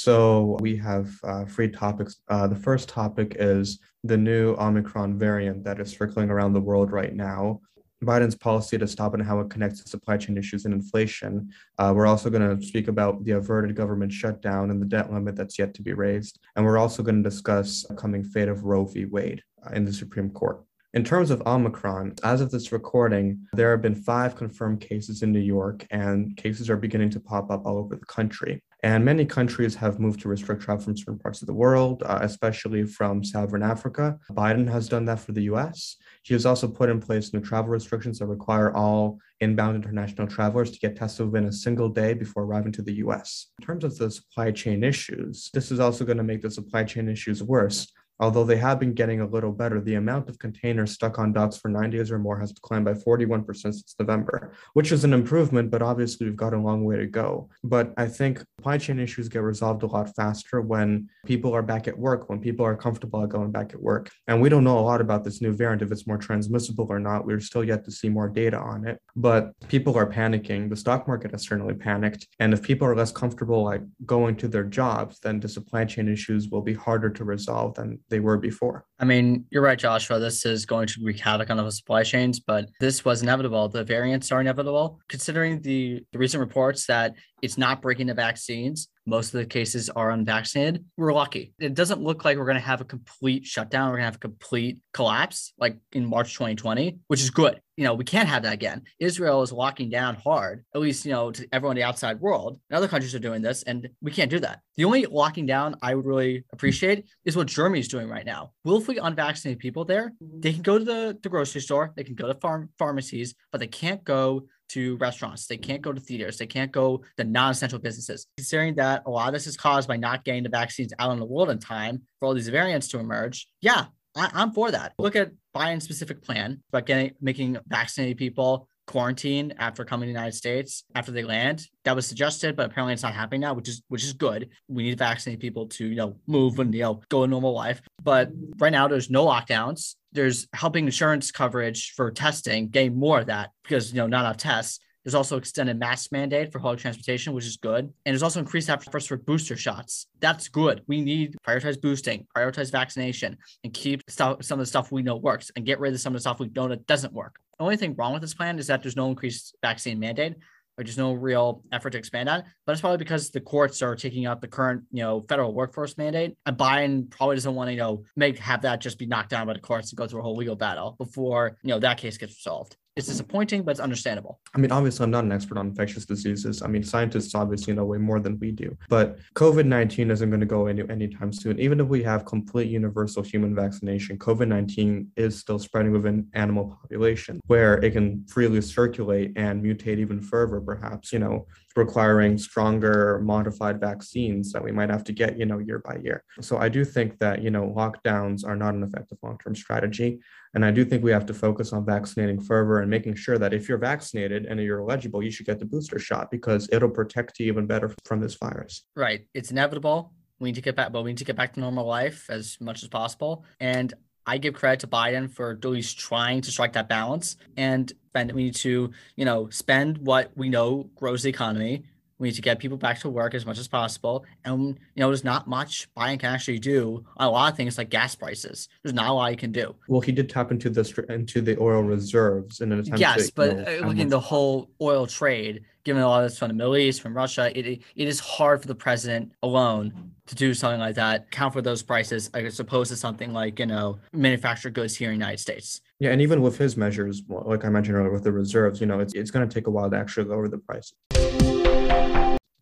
So we have uh, three topics. Uh, the first topic is the new Omicron variant that is circling around the world right now. Biden's policy to stop and how it connects to supply chain issues and inflation. Uh, we're also going to speak about the averted government shutdown and the debt limit that's yet to be raised. And we're also going to discuss the coming fate of Roe v. Wade uh, in the Supreme Court. In terms of Omicron, as of this recording, there have been five confirmed cases in New York, and cases are beginning to pop up all over the country. And many countries have moved to restrict travel from certain parts of the world, uh, especially from Southern Africa. Biden has done that for the US. He has also put in place new travel restrictions that require all inbound international travelers to get tested within a single day before arriving to the US. In terms of the supply chain issues, this is also going to make the supply chain issues worse Although they have been getting a little better, the amount of containers stuck on docks for nine days or more has declined by 41% since November, which is an improvement, but obviously we've got a long way to go. But I think supply chain issues get resolved a lot faster when people are back at work, when people are comfortable going back at work. And we don't know a lot about this new variant, if it's more transmissible or not. We're still yet to see more data on it. But people are panicking. The stock market has certainly panicked. And if people are less comfortable like going to their jobs, then the supply chain issues will be harder to resolve than they were before. I mean, you're right, Joshua. This is going to wreak havoc on the supply chains, but this was inevitable. The variants are inevitable. Considering the, the recent reports that it's not breaking the vaccines, most of the cases are unvaccinated. We're lucky. It doesn't look like we're going to have a complete shutdown. We're going to have a complete collapse like in March 2020, which is good. You know, we can't have that again. Israel is locking down hard, at least, you know, to everyone in the outside world. And other countries are doing this, and we can't do that. The only locking down I would really appreciate is what Germany's doing right now. Willfully unvaccinated people there, they can go to the, the grocery store, they can go to farm pharmacies, but they can't go to restaurants. They can't go to theaters. They can't go to non-essential businesses. Considering that a lot of this is caused by not getting the vaccines out in the world in time for all these variants to emerge, yeah, I, am for that. Look at Biden's specific plan about getting making vaccinated people quarantine after coming to the United States after they land. That was suggested, but apparently it's not happening now, which is which is good. We need to vaccinate people to you know move and you know go a normal life. But right now there's no lockdowns. There's helping insurance coverage for testing, getting more of that because you know not enough tests. There's also extended mask mandate for public transportation, which is good. And there's also increased efforts for booster shots. That's good. We need prioritize boosting, prioritize vaccination, and keep stuff, some of the stuff we know works and get rid of some of the stuff we know that doesn't work. The only thing wrong with this plan is that there's no increased vaccine mandate. Or there's no real effort to expand on but it's probably because the courts are taking out the current, you know, federal workforce mandate. And Biden probably doesn't want to, you know, make have that just be knocked down by the courts and go through a whole legal battle before, you know, that case gets resolved it's disappointing, but it's understandable. I mean, obviously, I'm not an expert on infectious diseases. I mean, scientists obviously know way more than we do. But COVID 19 isn't going to go any anytime soon. Even if we have complete universal human vaccination, COVID 19 is still spreading within animal population, where it can freely circulate and mutate even further, perhaps. You know, requiring stronger modified vaccines that we might have to get, you know, year by year. So I do think that, you know, lockdowns are not an effective long-term strategy. And I do think we have to focus on vaccinating further and making sure that if you're vaccinated and you're eligible, you should get the booster shot because it'll protect you even better from this virus. Right. It's inevitable. We need to get back, but we need to get back to normal life as much as possible. And I give credit to Biden for at least trying to strike that balance. And we need to, you know, spend what we know grows the economy. We need to get people back to work as much as possible. And, you know, there's not much Biden can actually do on a lot of things like gas prices. There's not a lot he can do. Well, he did tap into the into the oil reserves in an attempt yes, to, but know, uh, looking at the whole oil trade, given a lot of this from the Middle East, from Russia, it, it is hard for the president alone to do something like that, count for those prices, as opposed to something like, you know, manufactured goods here in the United States. Yeah, and even with his measures, like I mentioned earlier, with the reserves, you know, it's, it's going to take a while to actually lower the price.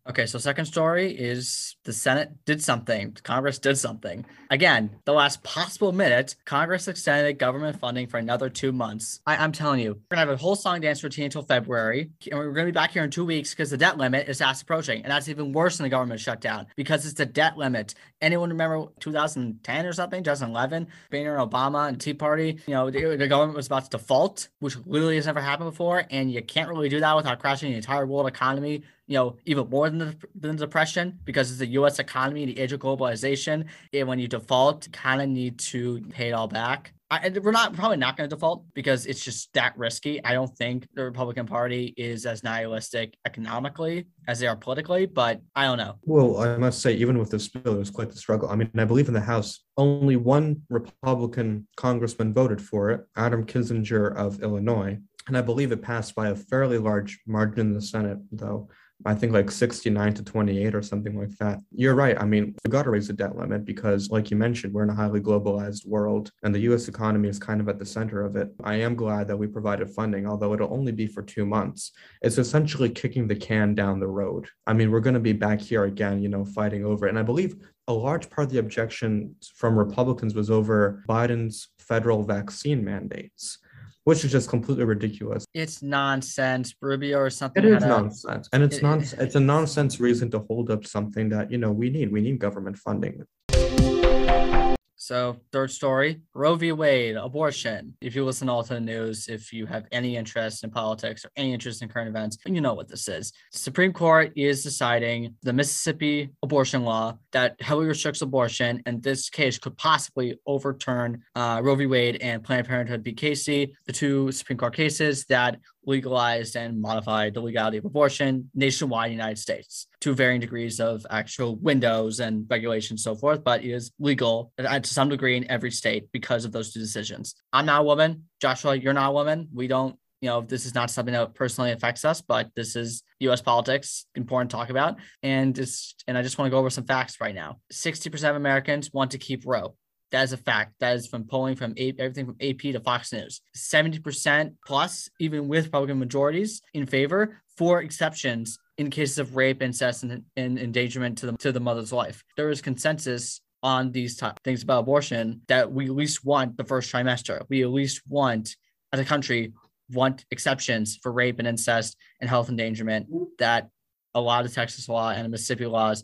Okay, so second story is the Senate did something. Congress did something. Again, the last possible minute, Congress extended government funding for another two months. I, am telling you, we're gonna have a whole song dance routine until February, and we're gonna be back here in two weeks because the debt limit is fast approaching, and that's even worse than the government shutdown because it's the debt limit. Anyone remember 2010 or something, 2011, Boehner and Obama and Tea Party? You know, the, the government was about to default, which literally has never happened before, and you can't really do that without crashing the entire world economy you know, even more than the, than depression because it's the U.S. economy, the age of globalization. And when you default, you kind of need to pay it all back. I, we're not probably not going to default because it's just that risky. I don't think the Republican Party is as nihilistic economically as they are politically, but I don't know. Well, I must say, even with this bill, it was quite the struggle. I mean, I believe in the House, only one Republican congressman voted for it, Adam Kinzinger of Illinois. And I believe it passed by a fairly large margin in the Senate, though. I think like 69 to 28 or something like that. You're right. I mean, we've got to raise the debt limit because, like you mentioned, we're in a highly globalized world and the US economy is kind of at the center of it. I am glad that we provided funding, although it'll only be for two months. It's essentially kicking the can down the road. I mean, we're going to be back here again, you know, fighting over it. And I believe a large part of the objection from Republicans was over Biden's federal vaccine mandates which is just completely ridiculous. It's nonsense. Rubio or something. It is uh, nonsense, and it's it, nonsense. It's a nonsense reason to hold up something that you know we need. We need government funding. So, third story Roe v. Wade, abortion. If you listen all to the news, if you have any interest in politics or any interest in current events, you know what this is. The Supreme Court is deciding the Mississippi abortion law that heavily restricts abortion, and this case could possibly overturn uh, Roe v. Wade and Planned Parenthood v. Casey, the two Supreme Court cases that legalized and modified the legality of abortion nationwide in the United States to varying degrees of actual windows and regulations, so forth, but it is legal to some degree in every state because of those two decisions. I'm not a woman. Joshua, you're not a woman. We don't, you know, this is not something that personally affects us, but this is US politics, important to talk about. And just and I just want to go over some facts right now. 60% of Americans want to keep Roe. That is a fact. That is from polling from a- everything from AP to Fox News. 70% plus, even with Republican majorities in favor, for exceptions in cases of rape, incest, and, and endangerment to the, to the mother's life. There is consensus on these t- things about abortion that we at least want the first trimester. We at least want, as a country, want exceptions for rape and incest and health endangerment that a lot of Texas law and Mississippi laws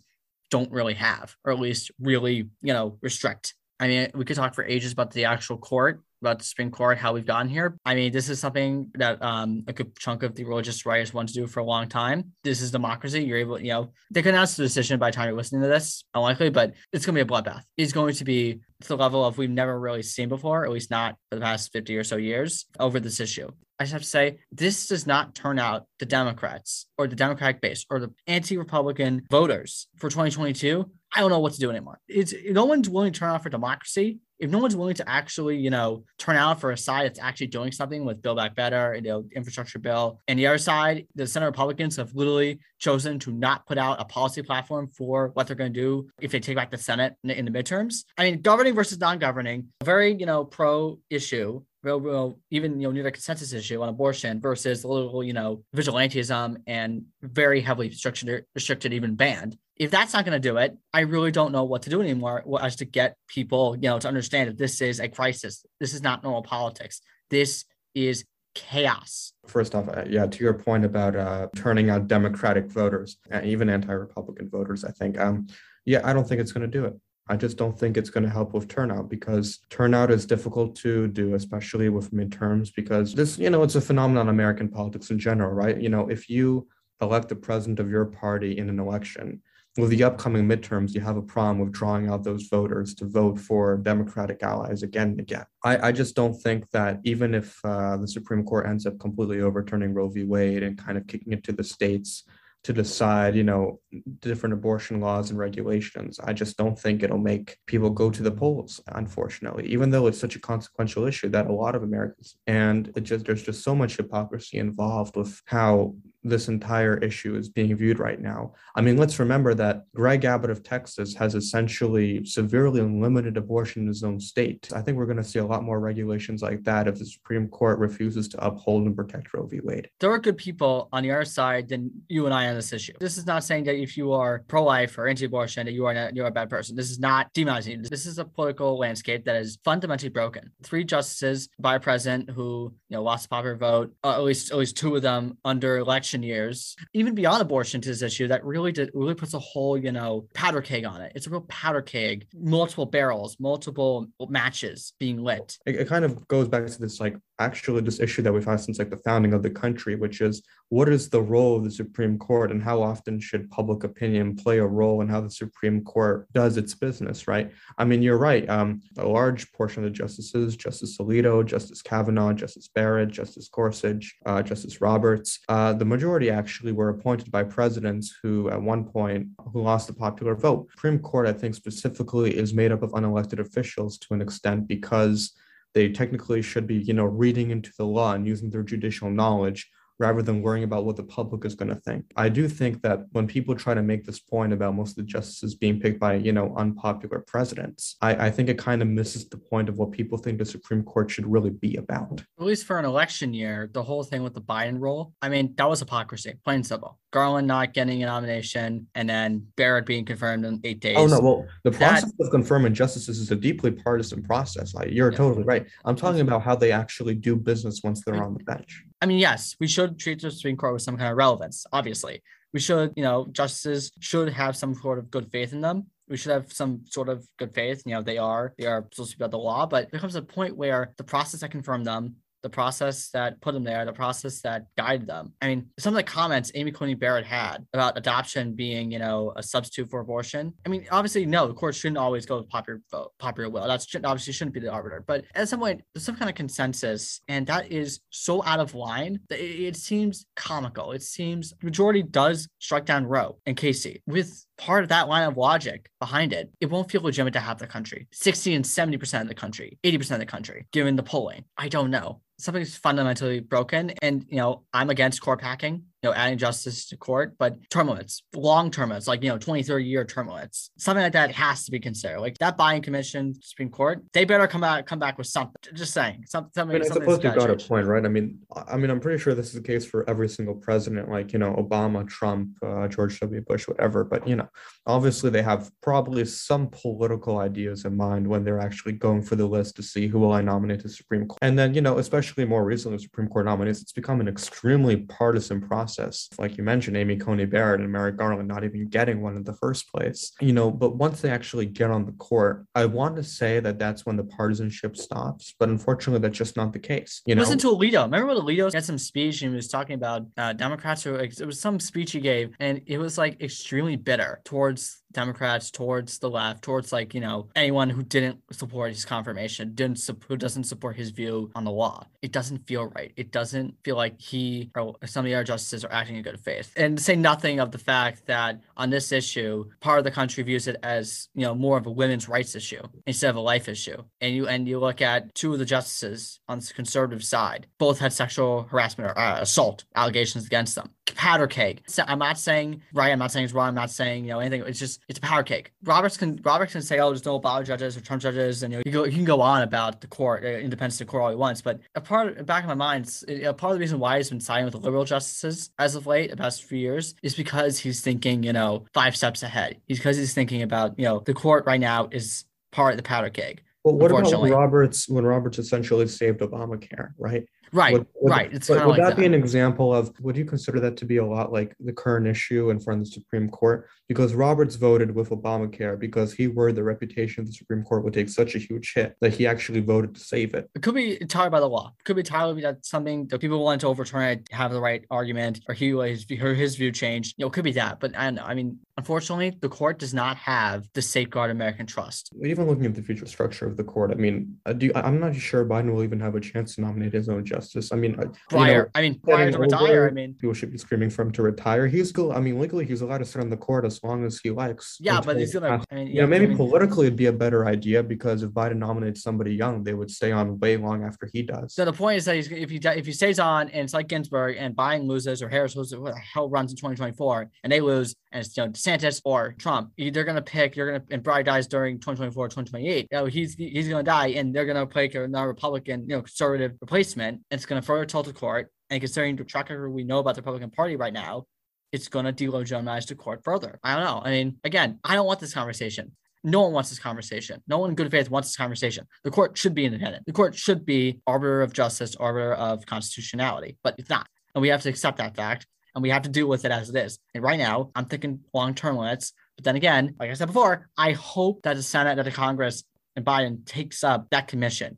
don't really have, or at least really, you know, restrict. I mean, we could talk for ages about the actual court, about the Supreme Court, how we've gotten here. I mean, this is something that um, a good chunk of the religious writers want to do for a long time. This is democracy. You're able, you know, they could announce the decision by the time you're listening to this, unlikely, but it's going to be a bloodbath. It's going to be to the level of we've never really seen before, at least not for the past 50 or so years, over this issue. I just have to say, this does not turn out the Democrats or the Democratic base or the anti Republican voters for 2022. I don't know what to do anymore. It's no one's willing to turn out for democracy. If no one's willing to actually, you know, turn out for a side that's actually doing something with Build Back Better, you know, infrastructure bill, and the other side, the Senate Republicans have literally chosen to not put out a policy platform for what they're going to do if they take back the Senate in the, midterms. I mean, governing versus non-governing, very, you know, pro issue real, real, even you know near the consensus issue on abortion versus little you know vigilantism and very heavily restricted, restricted even banned. If that's not going to do it, I really don't know what to do anymore as to get people you know to understand that this is a crisis. This is not normal politics. This is chaos. First off, uh, yeah, to your point about uh, turning out Democratic voters, even anti-Republican voters, I think, um, yeah, I don't think it's going to do it. I just don't think it's going to help with turnout because turnout is difficult to do, especially with midterms, because this, you know, it's a phenomenon in American politics in general, right? You know, if you elect the president of your party in an election, with the upcoming midterms, you have a problem with drawing out those voters to vote for Democratic allies again and again. I, I just don't think that even if uh, the Supreme Court ends up completely overturning Roe v. Wade and kind of kicking it to the states to decide, you know, different abortion laws and regulations. I just don't think it'll make people go to the polls, unfortunately, even though it's such a consequential issue that a lot of Americans and it just there's just so much hypocrisy involved with how this entire issue is being viewed right now. I mean, let's remember that Greg Abbott of Texas has essentially severely limited abortion in his own state. I think we're going to see a lot more regulations like that if the Supreme Court refuses to uphold and protect Roe v. Wade. There are good people on the other side than you and I on this issue. This is not saying that if you are pro-life or anti-abortion that you are not, you're a bad person. This is not demonizing. This is a political landscape that is fundamentally broken. Three justices by a president who you know lost the popular vote, uh, at least at least two of them under election years. Even beyond abortion to this issue, that really did really puts a whole you know powder keg on it. It's a real powder keg, multiple barrels, multiple matches being lit. It, it kind of goes back to this like actually this issue that we've had since like the founding of the country, which is what is the role of the Supreme Court and how often should public opinion play a role in how the Supreme Court does its business, right? I mean, you're right. Um, a large portion of the justices, Justice Alito, Justice Kavanaugh, Justice Barrett, Justice Gorsuch, uh, Justice Roberts, uh, the majority actually were appointed by presidents who at one point who lost the popular vote. Supreme Court, I think specifically, is made up of unelected officials to an extent because they technically should be, you know, reading into the law and using their judicial knowledge rather than worrying about what the public is going to think. I do think that when people try to make this point about most of the justices being picked by, you know, unpopular presidents, I, I think it kind of misses the point of what people think the Supreme Court should really be about. At least for an election year, the whole thing with the Biden rule, I mean, that was hypocrisy, plain and simple. Garland not getting a nomination and then Barrett being confirmed in eight days. Oh no, well, the process that, of confirming justices is a deeply partisan process. Like, you're yeah. totally right. I'm talking about how they actually do business once they're on the bench. I mean, yes, we should treat the Supreme Court with some kind of relevance. Obviously, we should, you know, justices should have some sort of good faith in them. We should have some sort of good faith. You know, they are they are supposed to be about the law, but there comes a point where the process that confirmed them the process that put them there, the process that guided them. I mean, some of the comments Amy Coney Barrett had about adoption being, you know, a substitute for abortion. I mean, obviously, no, the court shouldn't always go with popular vote, popular will. That's obviously shouldn't be the arbiter. But at some point, there's some kind of consensus, and that is so out of line that it, seems comical. It seems the majority does strike down Roe and Casey with part of that line of logic behind it, it won't feel legitimate to have the country 60 and 70% of the country, 80% of the country, given the polling. I don't know something's fundamentally broken. And you know, I'm against court packing you know, adding justice to court, but term limits, long term limits, like, you know, 20, 30 year term limits, something like that has to be considered. Like that Biden commission, Supreme Court, they better come back, come back with something. Just saying, something. something I, mean, I suppose you got change. a point, right? I mean, I mean, I'm pretty sure this is the case for every single president, like, you know, Obama, Trump, uh, George W. Bush, whatever. But, you know, obviously they have probably some political ideas in mind when they're actually going for the list to see who will I nominate to Supreme Court. And then, you know, especially more recently, Supreme Court nominees, it's become an extremely partisan process. Like you mentioned, Amy Coney Barrett and Merrick Garland not even getting one in the first place. You know, but once they actually get on the court, I want to say that that's when the partisanship stops. But unfortunately, that's just not the case. You know, listen to Alito. Remember when Alito had some speech and he was talking about uh, Democrats? Or it was some speech he gave, and it was like extremely bitter towards Democrats towards the left, towards like you know anyone who didn't support his confirmation, didn't who doesn't support his view on the law. It doesn't feel right. It doesn't feel like he or some of the other justices are acting in good faith. And say nothing of the fact that on this issue, part of the country views it as you know more of a women's rights issue instead of a life issue. And you and you look at two of the justices on the conservative side, both had sexual harassment or uh, assault allegations against them powder keg. So I'm not saying right. I'm not saying it's wrong. I'm not saying you know anything. It's just it's a powder keg. Roberts can Roberts can say oh there's no Obama judges or Trump judges and you, know, you, go, you can go on about the court uh, independence of the court all he wants. But a part of, back in my mind, a part of the reason why he's been siding with the liberal justices as of late, the past few years, is because he's thinking you know five steps ahead. He's because he's thinking about you know the court right now is part of the powder keg. Well, what about when Roberts when Roberts essentially saved Obamacare, right? Right, would, would, right. It's would, would that, that be an example of? Would you consider that to be a lot like the current issue in front of the Supreme Court? Because Roberts voted with Obamacare because he worried the reputation of the Supreme Court would take such a huge hit that he actually voted to save it. It could be entirely by the law. It could be entirely that something that people wanted to overturn it, have the right argument, or he his, his view changed. You know, it could be that. But I, I mean, unfortunately, the court does not have the safeguard American trust. Even looking at the future structure of of the court. I mean, uh, do I'm not sure Biden will even have a chance to nominate his own justice. I mean, uh, Breyer. You know, I mean, Breyer to retire. I mean, people should be screaming for him to retire. He's still. I mean, legally, he's allowed to sit on the court as long as he likes. Yeah, but he's gonna. I mean, yeah, you know, maybe I mean, politically it'd be a better idea because if Biden nominates somebody young, they would stay on way long after he does. So the point is that if he if he stays on and it's like Ginsburg and Biden loses or Harris loses, what the hell runs in 2024 and they lose and it's you know DeSantis or Trump, they're gonna pick. You're gonna and Breyer dies during 2024, 2028. You know, he's he's gonna die and they're gonna pick another Republican, you know, conservative replacement. And it's gonna further tilt the court. And considering the track record we know about the Republican Party right now, it's to delegitimize the court further. I don't know. I mean, again, I don't want this conversation. No one wants this conversation. No one in good faith wants this conversation. The court should be independent. The court should be arbiter of justice, arbiter of constitutionality, but it's not. And we have to accept that fact and we have to deal with it as it is. And right now, I'm thinking long term limits. But then again, like I said before, I hope that the Senate, that the Congress, and Biden takes up that commission.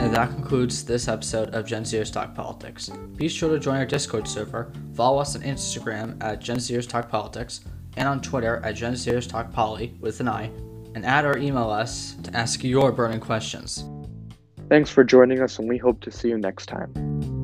And that concludes this episode of Gen Zers Talk Politics. Be sure to join our Discord server, follow us on Instagram at Gen Zers Talk Politics, and on Twitter at Gen Zers Talk Poly with an I, and add or email us to ask your burning questions. Thanks for joining us, and we hope to see you next time.